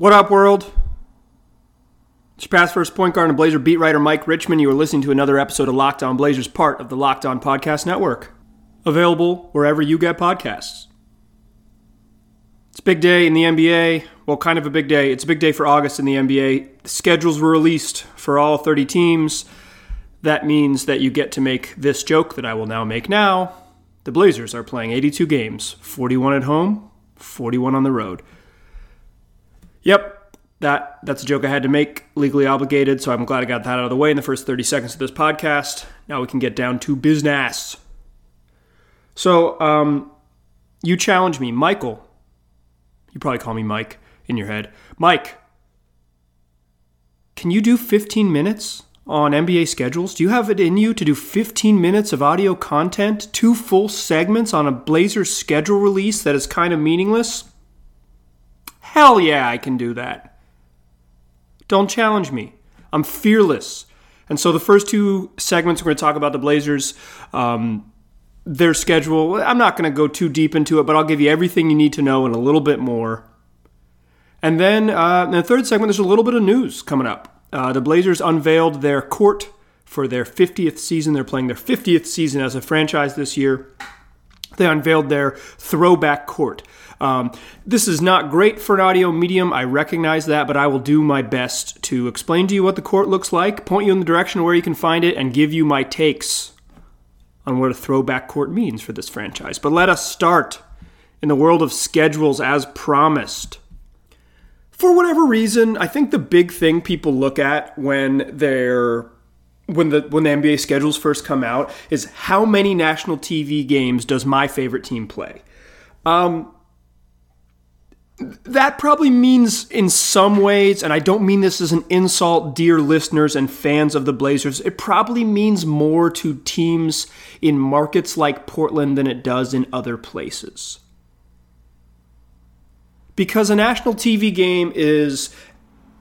What up, world? It's your past first point guard and Blazer beat writer Mike Richman. You are listening to another episode of Locked On Blazers, part of the Locked On Podcast Network. Available wherever you get podcasts. It's a big day in the NBA. Well, kind of a big day. It's a big day for August in the NBA. The schedules were released for all 30 teams. That means that you get to make this joke that I will now make now. The Blazers are playing 82 games, 41 at home, 41 on the road. Yep, that that's a joke I had to make, legally obligated, so I'm glad I got that out of the way in the first 30 seconds of this podcast. Now we can get down to business. So, um, you challenge me, Michael. You probably call me Mike in your head. Mike, can you do 15 minutes on NBA schedules? Do you have it in you to do 15 minutes of audio content, two full segments on a Blazers schedule release that is kind of meaningless? Hell yeah, I can do that. Don't challenge me. I'm fearless. And so the first two segments, we're going to talk about the Blazers, um, their schedule. I'm not going to go too deep into it, but I'll give you everything you need to know and a little bit more. And then uh, in the third segment, there's a little bit of news coming up. Uh, the Blazers unveiled their court for their 50th season. They're playing their 50th season as a franchise this year. They unveiled their throwback court. Um, this is not great for an audio medium. I recognize that, but I will do my best to explain to you what the court looks like, point you in the direction where you can find it, and give you my takes on what a throwback court means for this franchise. But let us start in the world of schedules as promised. For whatever reason, I think the big thing people look at when they're when the when the NBA schedules first come out is how many national TV games does my favorite team play? Um, that probably means in some ways, and I don't mean this as an insult, dear listeners and fans of the Blazers, it probably means more to teams in markets like Portland than it does in other places. Because a national TV game is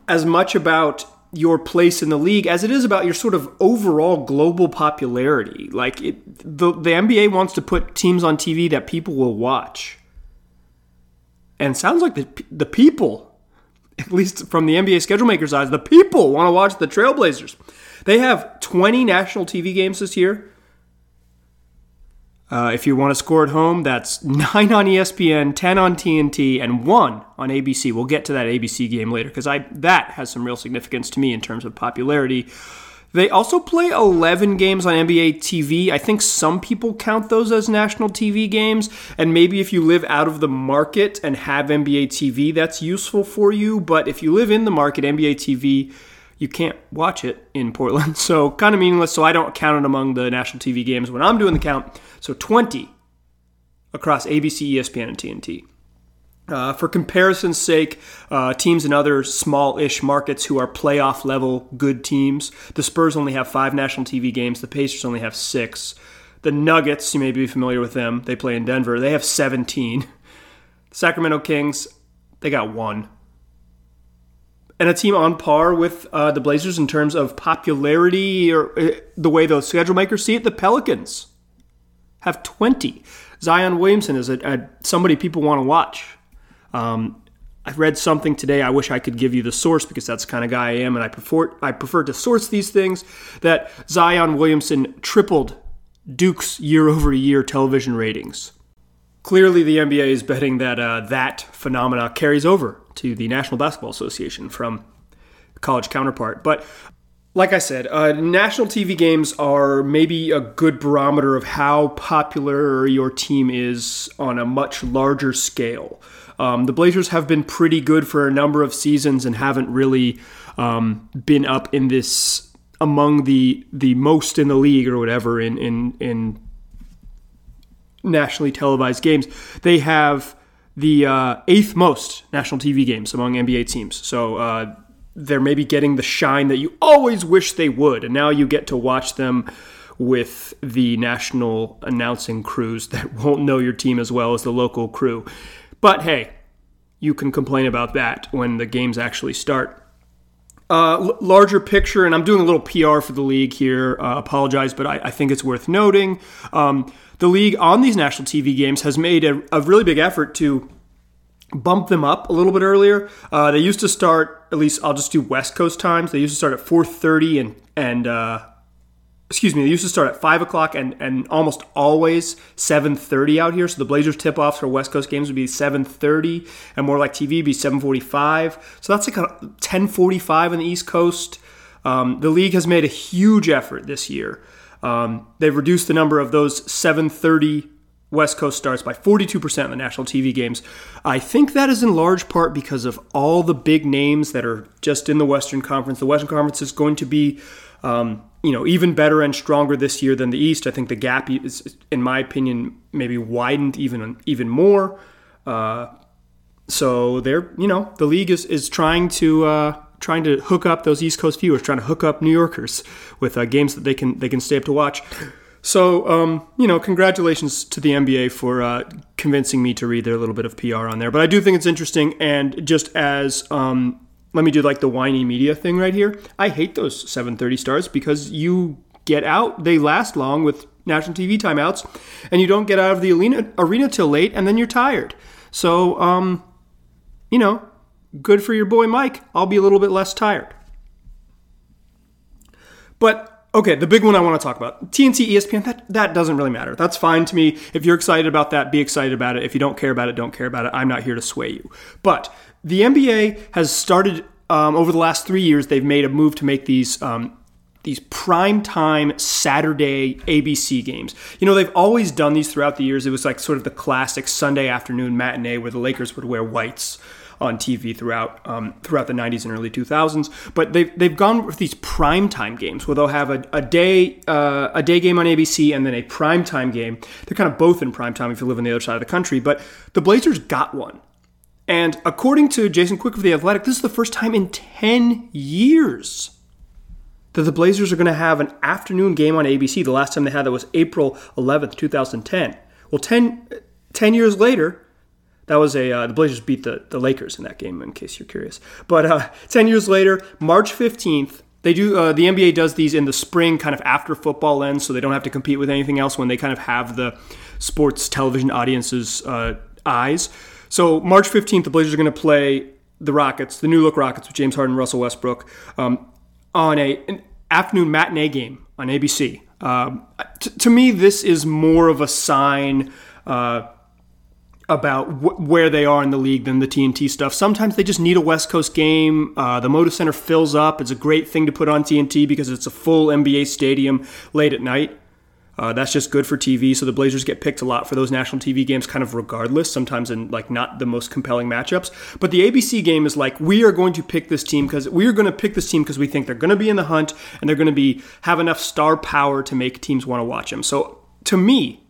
as much about your place in the league as it is about your sort of overall global popularity. Like it, the the NBA wants to put teams on TV that people will watch and sounds like the the people, at least from the NBA schedule makers' eyes, the people want to watch the Trailblazers. They have 20 national TV games this year. Uh, if you want to score at home, that's nine on ESPN, 10 on TNT, and one on ABC. We'll get to that ABC game later because I that has some real significance to me in terms of popularity. They also play 11 games on NBA TV. I think some people count those as national TV games. And maybe if you live out of the market and have NBA TV, that's useful for you. But if you live in the market, NBA TV, you can't watch it in Portland. So kind of meaningless. So I don't count it among the national TV games when I'm doing the count. So 20 across ABC, ESPN, and TNT. Uh, for comparison's sake, uh, teams in other small-ish markets who are playoff level good teams, the Spurs only have five national TV games. The Pacers only have six. The Nuggets, you may be familiar with them. They play in Denver. They have 17. Sacramento Kings, they got one. And a team on par with uh, the Blazers in terms of popularity or uh, the way the schedule makers see it, the Pelicans have 20. Zion Williamson is a, a somebody people want to watch. Um, I read something today. I wish I could give you the source because that's the kind of guy I am, and I prefer I prefer to source these things. That Zion Williamson tripled Duke's year over year television ratings. Clearly, the NBA is betting that uh, that phenomena carries over to the National Basketball Association from college counterpart. But like I said, uh, national TV games are maybe a good barometer of how popular your team is on a much larger scale. Um, the Blazers have been pretty good for a number of seasons and haven't really um, been up in this among the the most in the league or whatever in in in nationally televised games. They have the uh, eighth most national TV games among NBA teams. So. Uh, they're maybe getting the shine that you always wish they would, and now you get to watch them with the national announcing crews that won't know your team as well as the local crew. But hey, you can complain about that when the games actually start. Uh, larger picture, and I'm doing a little PR for the league here. Uh, apologize, but I, I, think it's worth noting. Um, the league on these national TV games has made a, a really big effort to bump them up a little bit earlier. Uh, they used to start at least I'll just do West Coast times. They used to start at 4:30 and and uh, excuse me, they used to start at five o'clock and and almost always 7:30 out here. So the Blazers tip offs for West Coast games would be 7:30, and more like TV be 7:45. So that's like a 10:45 on the East Coast. Um, the league has made a huge effort this year. Um, they've reduced the number of those 7:30 West Coast starts by 42% in the national TV games. I think that is in large part because of all the big names that are just in the Western Conference. The Western Conference is going to be, um, you know, even better and stronger this year than the East. I think the gap is, in my opinion, maybe widened even even more. Uh, so they're, you know, the league is is trying to. Uh, trying to hook up those East Coast viewers, trying to hook up New Yorkers with uh, games that they can they can stay up to watch. So, um, you know, congratulations to the NBA for uh, convincing me to read their little bit of PR on there. But I do think it's interesting, and just as um, let me do like the whiny media thing right here. I hate those 7:30 starts because you get out, they last long with national TV timeouts, and you don't get out of the arena arena till late, and then you're tired. So, um, you know, good for your boy Mike. I'll be a little bit less tired. But okay, the big one I want to talk about TNT, ESPN. That that doesn't really matter. That's fine to me. If you're excited about that, be excited about it. If you don't care about it, don't care about it. I'm not here to sway you. But the NBA has started um, over the last three years. They've made a move to make these. Um, these prime time Saturday ABC games. You know, they've always done these throughout the years. It was like sort of the classic Sunday afternoon matinee where the Lakers would wear whites on TV throughout um, throughout the 90s and early 2000s. But they've they've gone with these primetime games where they'll have a, a day uh, a day game on ABC and then a primetime game. They're kind of both in primetime if you live on the other side of the country. But the Blazers got one. And according to Jason Quick of The Athletic, this is the first time in 10 years that the Blazers are going to have an afternoon game on ABC. The last time they had that was April 11th, 2010. Well, 10, 10 years later, that was a uh, the Blazers beat the, the Lakers in that game, in case you're curious. But uh, ten years later, March fifteenth, they do uh, the NBA does these in the spring, kind of after football ends, so they don't have to compete with anything else when they kind of have the sports television audience's uh, eyes. So March fifteenth, the Blazers are going to play the Rockets, the New Look Rockets with James Harden, Russell Westbrook, um, on a an afternoon matinee game on ABC. Um, t- to me, this is more of a sign. Uh, about wh- where they are in the league than the TNT stuff. Sometimes they just need a West Coast game. Uh, the Moda Center fills up. It's a great thing to put on TNT because it's a full NBA stadium late at night. Uh, that's just good for TV. So the Blazers get picked a lot for those national TV games, kind of regardless. Sometimes in like not the most compelling matchups. But the ABC game is like we are going to pick this team because we are going to pick this team because we think they're going to be in the hunt and they're going to be have enough star power to make teams want to watch them. So to me,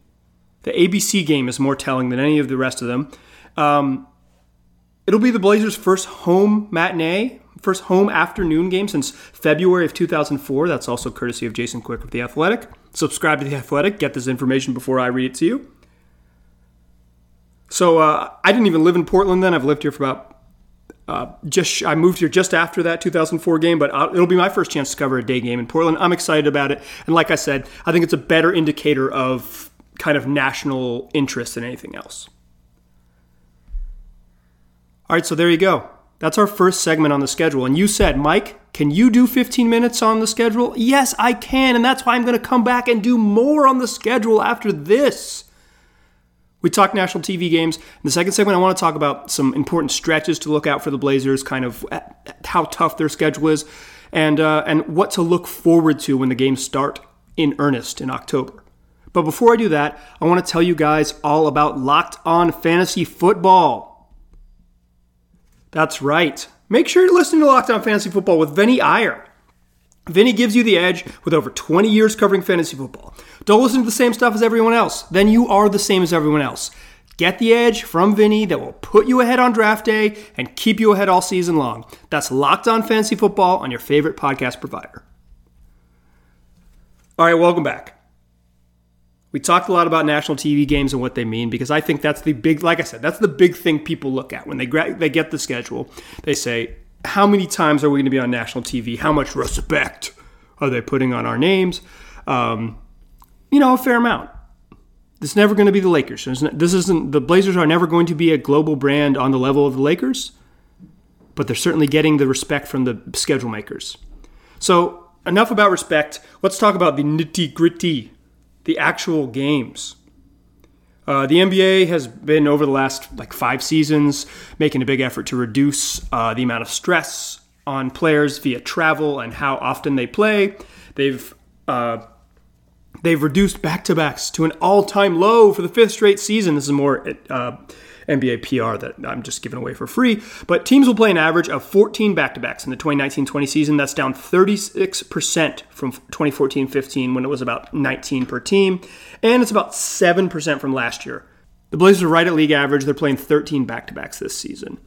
the ABC game is more telling than any of the rest of them. Um, it'll be the Blazers' first home matinee, first home afternoon game since February of 2004. That's also courtesy of Jason Quick of The Athletic. Subscribe to The Athletic, get this information before I read it to you. So uh, I didn't even live in Portland then. I've lived here for about uh, just I moved here just after that 2004 game, but I'll, it'll be my first chance to cover a day game in Portland. I'm excited about it, and like I said, I think it's a better indicator of kind of national interest than anything else. All right, so there you go. That's our first segment on the schedule. And you said, Mike, can you do 15 minutes on the schedule? Yes, I can. And that's why I'm going to come back and do more on the schedule after this. We talked national TV games. In the second segment, I want to talk about some important stretches to look out for the Blazers, kind of how tough their schedule is, and, uh, and what to look forward to when the games start in earnest in October. But before I do that, I want to tell you guys all about Locked On Fantasy Football. That's right. Make sure you're listening to Locked On Fantasy Football with Vinny Iyer. Vinny gives you the edge with over 20 years covering fantasy football. Don't listen to the same stuff as everyone else. Then you are the same as everyone else. Get the edge from Vinny that will put you ahead on draft day and keep you ahead all season long. That's Locked On Fantasy Football on your favorite podcast provider. All right, welcome back. We talked a lot about national TV games and what they mean because I think that's the big, like I said, that's the big thing people look at when they gra- they get the schedule. They say, how many times are we going to be on national TV? How much respect are they putting on our names? Um, you know, a fair amount. This is never going to be the Lakers. This isn't the Blazers are never going to be a global brand on the level of the Lakers, but they're certainly getting the respect from the schedule makers. So enough about respect. Let's talk about the nitty gritty, the actual games. Uh, the NBA has been over the last like five seasons making a big effort to reduce uh, the amount of stress on players via travel and how often they play. They've uh, they've reduced back to backs to an all time low for the fifth straight season. This is more uh, NBA PR that I'm just giving away for free. But teams will play an average of 14 back to backs in the 2019 20 season. That's down 36% from 2014 15 when it was about 19 per team. And it's about 7% from last year. The Blazers are right at league average. They're playing 13 back to backs this season.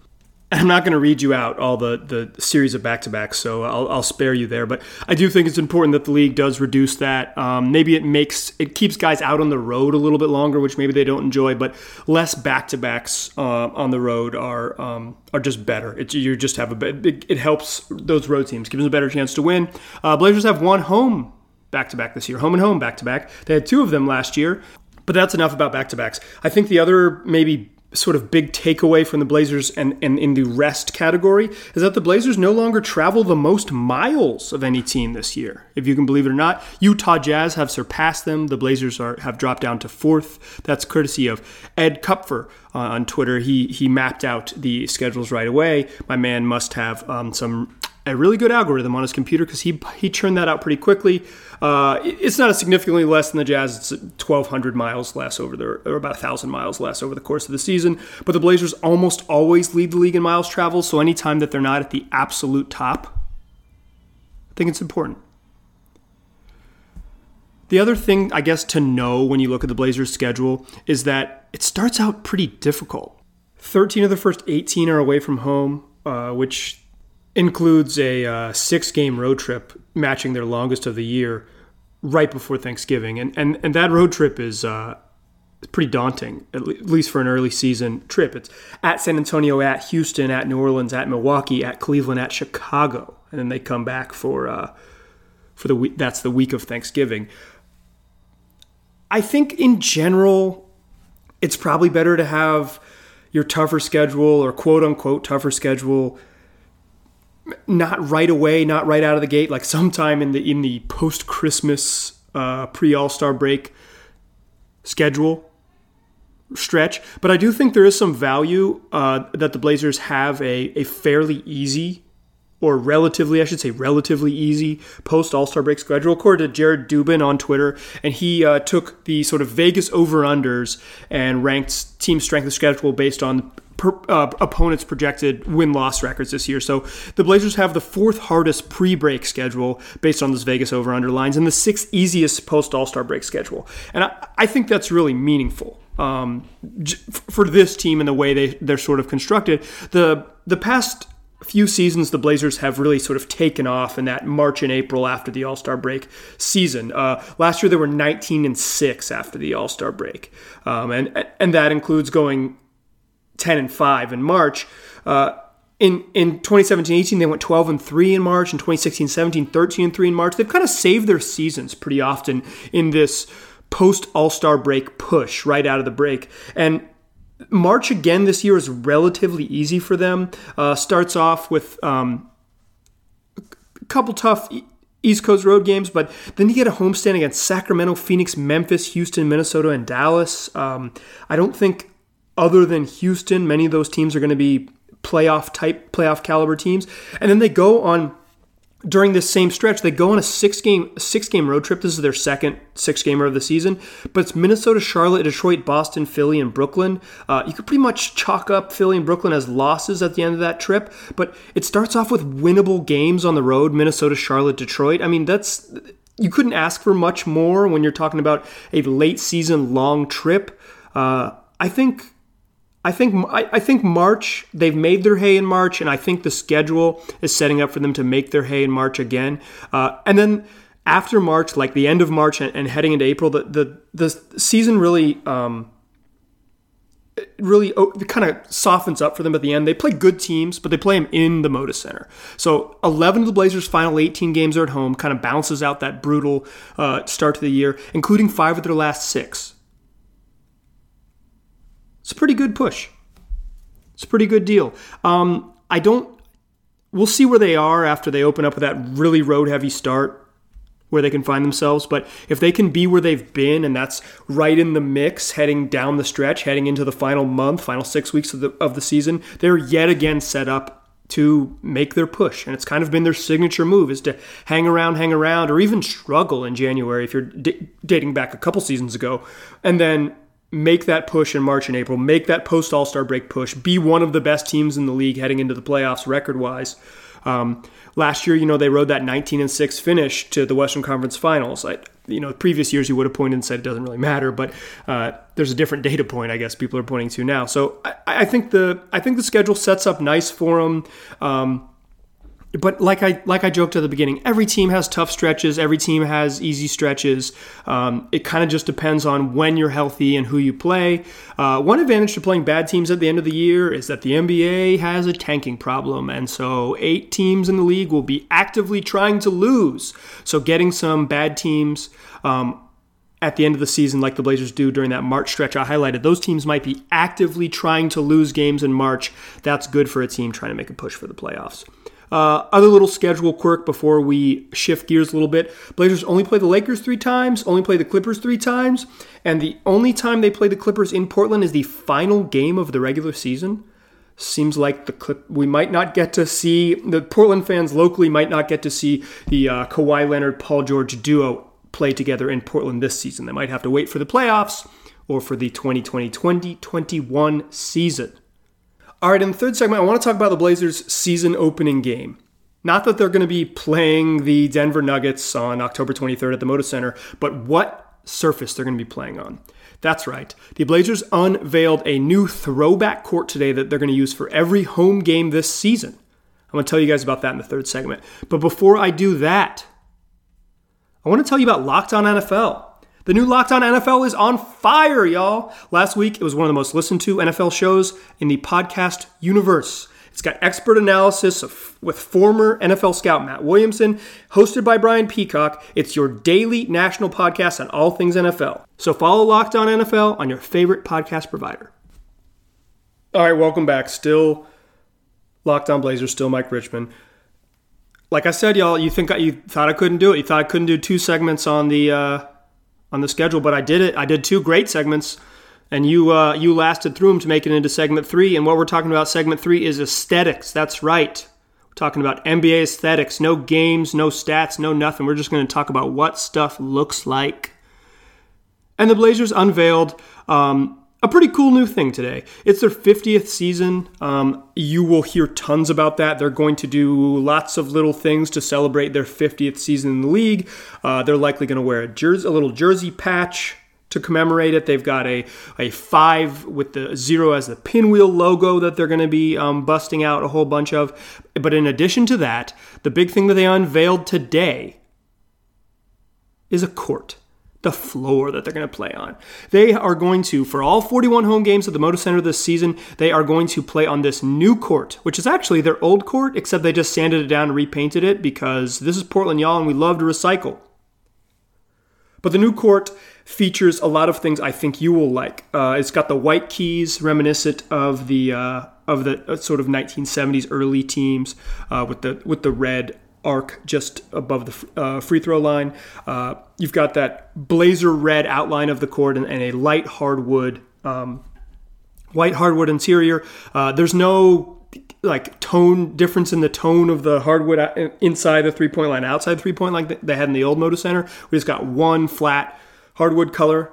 I'm not going to read you out all the, the series of back to backs, so I'll, I'll, spare you there. But I do think it's important that the league does reduce that. Um, maybe it makes it keeps guys out on the road a little bit longer, which maybe they don't enjoy. But less back to backs uh, on the road are um, are just better. It, you just have a it, it, helps those road teams, gives them a better chance to win. Uh, Blazers have one home back to back this year, home and home back to back. They had two of them last year. But that's enough about back to backs. I think the other maybe sort of big takeaway from the Blazers and, and in the rest category is that the Blazers no longer travel the most miles of any team this year. If you can believe it or not, Utah Jazz have surpassed them. The Blazers are have dropped down to fourth. That's courtesy of Ed Kupfer uh, on Twitter. He he mapped out the schedules right away. My man must have um, some a really good algorithm on his computer because he he churned that out pretty quickly. Uh, it's not significantly less than the Jazz. It's 1,200 miles less over the, or about 1,000 miles less over the course of the season. But the Blazers almost always lead the league in miles traveled. So anytime that they're not at the absolute top, I think it's important. The other thing, I guess, to know when you look at the Blazers' schedule is that it starts out pretty difficult. 13 of the first 18 are away from home, uh, which includes a uh, six game road trip matching their longest of the year right before Thanksgiving. And, and, and that road trip is uh, pretty daunting, at least for an early season trip. It's at San Antonio, at Houston, at New Orleans, at Milwaukee, at Cleveland, at Chicago. And then they come back for, uh, for the week. That's the week of Thanksgiving. I think in general, it's probably better to have your tougher schedule or quote unquote tougher schedule not right away, not right out of the gate, like sometime in the in the post Christmas uh, pre All Star break schedule stretch. But I do think there is some value uh, that the Blazers have a a fairly easy or relatively, I should say, relatively easy post All Star break schedule, according to Jared Dubin on Twitter. And he uh, took the sort of Vegas over unders and ranked team strength of schedule based on per, uh, opponents' projected win loss records this year. So the Blazers have the fourth hardest pre break schedule based on this Vegas over under lines and the sixth easiest post All Star break schedule. And I, I, think that's really meaningful. Um, for this team and the way they, they're sort of constructed, the the past few seasons the Blazers have really sort of taken off in that March and April after the All Star break season. Uh, last year they were 19 and six after the All Star break, um, and and that includes going 10 and 5 in March. Uh, in, in 2017-18 they went 12 and 3 in March in 2016-17 13 and 3 in March they've kind of saved their seasons pretty often in this post All-Star break push right out of the break and March again this year is relatively easy for them uh, starts off with um, a couple tough East Coast road games, but then you get a homestand against Sacramento, Phoenix, Memphis, Houston, Minnesota, and Dallas. Um, I don't think other than Houston, many of those teams are going to be playoff type, playoff caliber teams. And then they go on during this same stretch, they go on a six game six game road trip. This is their second six gamer of the season, but it's Minnesota, Charlotte, Detroit, Boston, Philly, and Brooklyn. Uh, you could pretty much chalk up Philly and Brooklyn as losses at the end of that trip, but it starts off with winnable games on the road: Minnesota, Charlotte, Detroit. I mean, that's you couldn't ask for much more when you're talking about a late season long trip. Uh, I think I think I, I, think March they've made their hay in March, and I think the schedule is setting up for them to make their hay in March again. Uh, and then after March, like the end of March and, and heading into April, the the, the season really um, really oh, kind of softens up for them at the end. They play good teams, but they play them in the Moda Center. So 11 of the Blazers' final 18 games are at home, kind of bounces out that brutal uh, start to the year, including five of their last six It's a pretty good push. It's a pretty good deal. Um, I don't. We'll see where they are after they open up with that really road heavy start where they can find themselves. But if they can be where they've been, and that's right in the mix heading down the stretch, heading into the final month, final six weeks of the, of the season, they're yet again set up to make their push. And it's kind of been their signature move is to hang around, hang around, or even struggle in January if you're d- dating back a couple seasons ago, and then make that push in March and April, make that post All Star break push, be one of the best teams in the league heading into the playoffs record wise. Um, last year, you know, they rode that 19 and 6 finish to the Western Conference Finals. I, you know, previous years you would have pointed and said it doesn't really matter, but uh, there's a different data point I guess people are pointing to now. So I, I think the I think the schedule sets up nice for them. Um, but like I like I joked at the beginning, every team has tough stretches. Every team has easy stretches. Um, it kind of just depends on when you're healthy and who you play. Uh, one advantage to playing bad teams at the end of the year is that the NBA has a tanking problem, and so eight teams in the league will be actively trying to lose. So getting some bad teams. Um, at the end of the season, like the Blazers do during that March stretch I highlighted, those teams might be actively trying to lose games in March. That's good for a team trying to make a push for the playoffs. Uh, other little schedule quirk before we shift gears a little bit. Blazers only play the Lakers three times, only play the Clippers three times, and the only time they play the Clippers in Portland is the final game of the regular season. Seems like the clip we might not get to see the Portland fans locally might not get to see the uh, Kawhi Leonard Paul George duo play together in Portland this season. They might have to wait for the playoffs or for the 2020-2021 season. All right, in the third segment, I want to talk about the Blazers' season opening game. Not that they're going to be playing the Denver Nuggets on October 23rd at the Moda Center, but what surface they're going to be playing on. That's right. The Blazers unveiled a new throwback court today that they're going to use for every home game this season. I'm going to tell you guys about that in the third segment. But before I do that, I want to tell you about Locked On NFL. The new Locked On NFL is on fire, y'all. Last week, it was one of the most listened to NFL shows in the podcast universe. It's got expert analysis of, with former NFL scout Matt Williamson, hosted by Brian Peacock. It's your daily national podcast on all things NFL. So follow Locked On NFL on your favorite podcast provider. All right, welcome back. Still Locked On Blazers, still Mike Richman. Like I said, y'all, you think I, you thought I couldn't do it? You thought I couldn't do two segments on the uh, on the schedule, but I did it. I did two great segments, and you uh, you lasted through them to make it into segment three. And what we're talking about, segment three, is aesthetics. That's right. We're talking about NBA aesthetics. No games, no stats, no nothing. We're just going to talk about what stuff looks like. And the Blazers unveiled um, a pretty cool new thing today. It's their 50th season. Um, you will hear tons about that. They're going to do lots of little things to celebrate their 50th season in the league. Uh, they're likely going to wear a a little jersey patch to commemorate it. They've got a, a five with the zero as the pinwheel logo that they're going to be um, busting out a whole bunch of. But in addition to that, the big thing that they unveiled today is a court the floor that they're going to play on. They are going to, for all 41 home games at the Moda Center this season, they are going to play on this new court, which is actually their old court, except they just sanded it down and repainted it because this is Portland, y'all, and we love to recycle. But the new court features a lot of things I think you will like. Uh, it's got the white keys, reminiscent of the uh, of the uh, sort of 1970s early teams, uh, with the with the red arc just above the uh, free throw line. Uh, you've got that blazer red outline of the court and, and a light hardwood, um, white hardwood interior. Uh, there's no like tone difference in the tone of the hardwood inside the three point line, outside three point line they had in the old Moda Center. We just got one flat hardwood color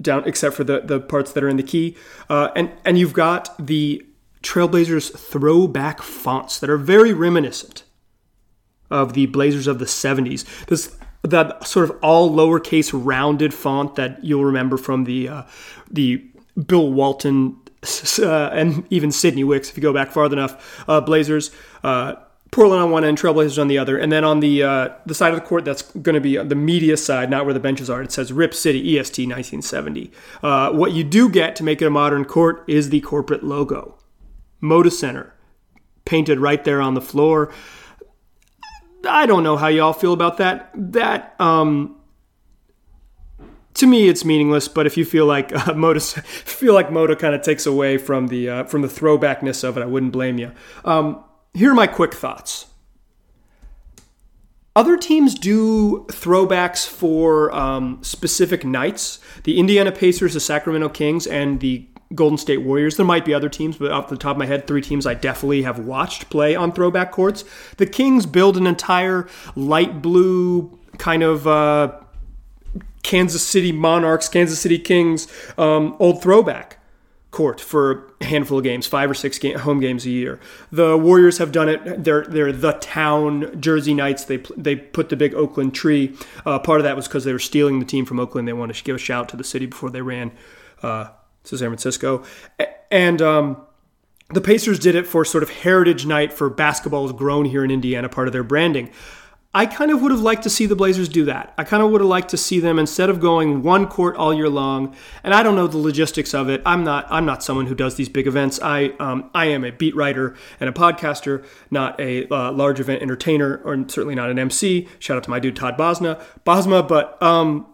down, except for the the parts that are in the key, uh, and and you've got the Trailblazers throwback fonts that are very reminiscent of the Blazers of the 70s. This that sort of all lowercase rounded font that you'll remember from the uh, the Bill Walton uh, and even Sidney Wicks, if you go back far enough, uh, Blazers. Uh, Portland on one end, Trailblazers on the other, and then on the uh, the side of the court that's going to be the media side, not where the benches are. It says Rip City EST 1970. Uh, what you do get to make it a modern court is the corporate logo, Moda Center, painted right there on the floor. I don't know how y'all feel about that. That um, to me, it's meaningless. But if you feel like uh, Moda, feel like Moda kind of takes away from the uh, from the throwbackness of it, I wouldn't blame you. Um, here are my quick thoughts. Other teams do throwbacks for um, specific nights. The Indiana Pacers, the Sacramento Kings, and the Golden State Warriors. There might be other teams, but off the top of my head, three teams I definitely have watched play on throwback courts. The Kings build an entire light blue kind of uh, Kansas City Monarchs, Kansas City Kings um, old throwback court for a handful of games, five or six game, home games a year. The Warriors have done it. They're they're the town Jersey Nights. They they put the big Oakland tree. Uh, part of that was because they were stealing the team from Oakland. They wanted to give a shout to the city before they ran uh, to San Francisco, and. Um, the Pacers did it for sort of heritage night for basketball is grown here in Indiana, part of their branding. I kind of would have liked to see the Blazers do that. I kind of would have liked to see them instead of going one court all year long. And I don't know the logistics of it. I'm not. I'm not someone who does these big events. I um, I am a beat writer and a podcaster, not a uh, large event entertainer, or certainly not an MC. Shout out to my dude Todd Bosna Bosma. But um,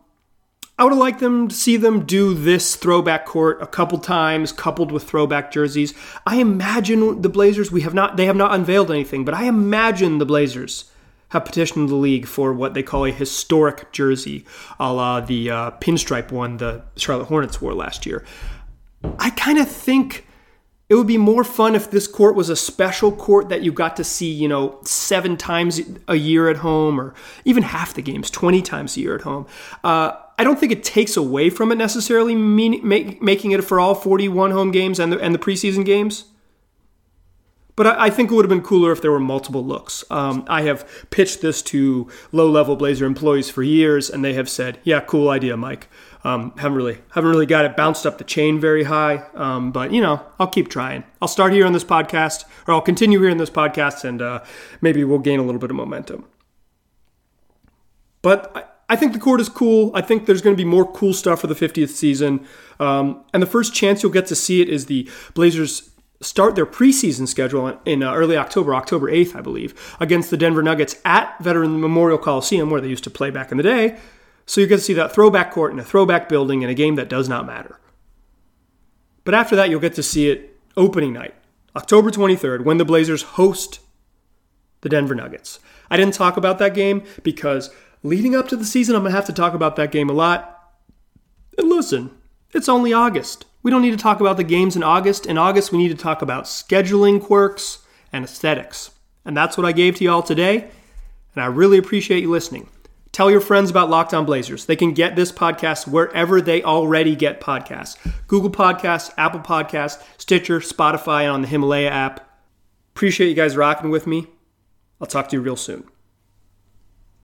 I would have liked them to see them do this throwback court a couple times, coupled with throwback jerseys. I imagine the Blazers. We have not. They have not unveiled anything, but I imagine the Blazers have petitioned the league for what they call a historic jersey, a la the uh, pinstripe one the Charlotte Hornets wore last year. I kind of think it would be more fun if this court was a special court that you got to see, you know, seven times a year at home or even half the games, 20 times a year at home. Uh, I don't think it takes away from it necessarily, mean, make, making it for all 41 home games and the, and the preseason games. But I, I, think it would have been cooler if there were multiple looks. Um, I have pitched this to low-level Blazer employees for years, and they have said, "Yeah, cool idea, Mike." Um, haven't really haven't really got it bounced up the chain very high, um, but you know, I'll keep trying. I'll start here on this podcast, or I'll continue here in this podcast, and uh, maybe we'll gain a little bit of momentum. But I, think the court is cool. I think there's going to be more cool stuff for the 50th season. Um, and the first chance you'll get to see it is the Blazers start their preseason schedule in uh, early October, October 8th, I believe, against the Denver Nuggets at Veteran Memorial Coliseum, where they used to play back in the day. So you get to see that throwback court in a throwback building in a game that does not matter. But after that, you'll get to see it opening night, October 23rd, when the Blazers host the Denver Nuggets. I didn't talk about that game because leading up to the season, I'm going to have to talk about that game a lot. And listen, it's only August. We don't need to talk about the games in August. In August, we need to talk about scheduling quirks and aesthetics. And that's what I gave to y'all today. And I really appreciate you listening. Tell your friends about Locked On Blazers. They can get this podcast wherever they already get podcasts Google Podcasts, Apple Podcasts, Stitcher, Spotify, and on the Himalaya app. Appreciate you guys rocking with me. I'll talk to you real soon.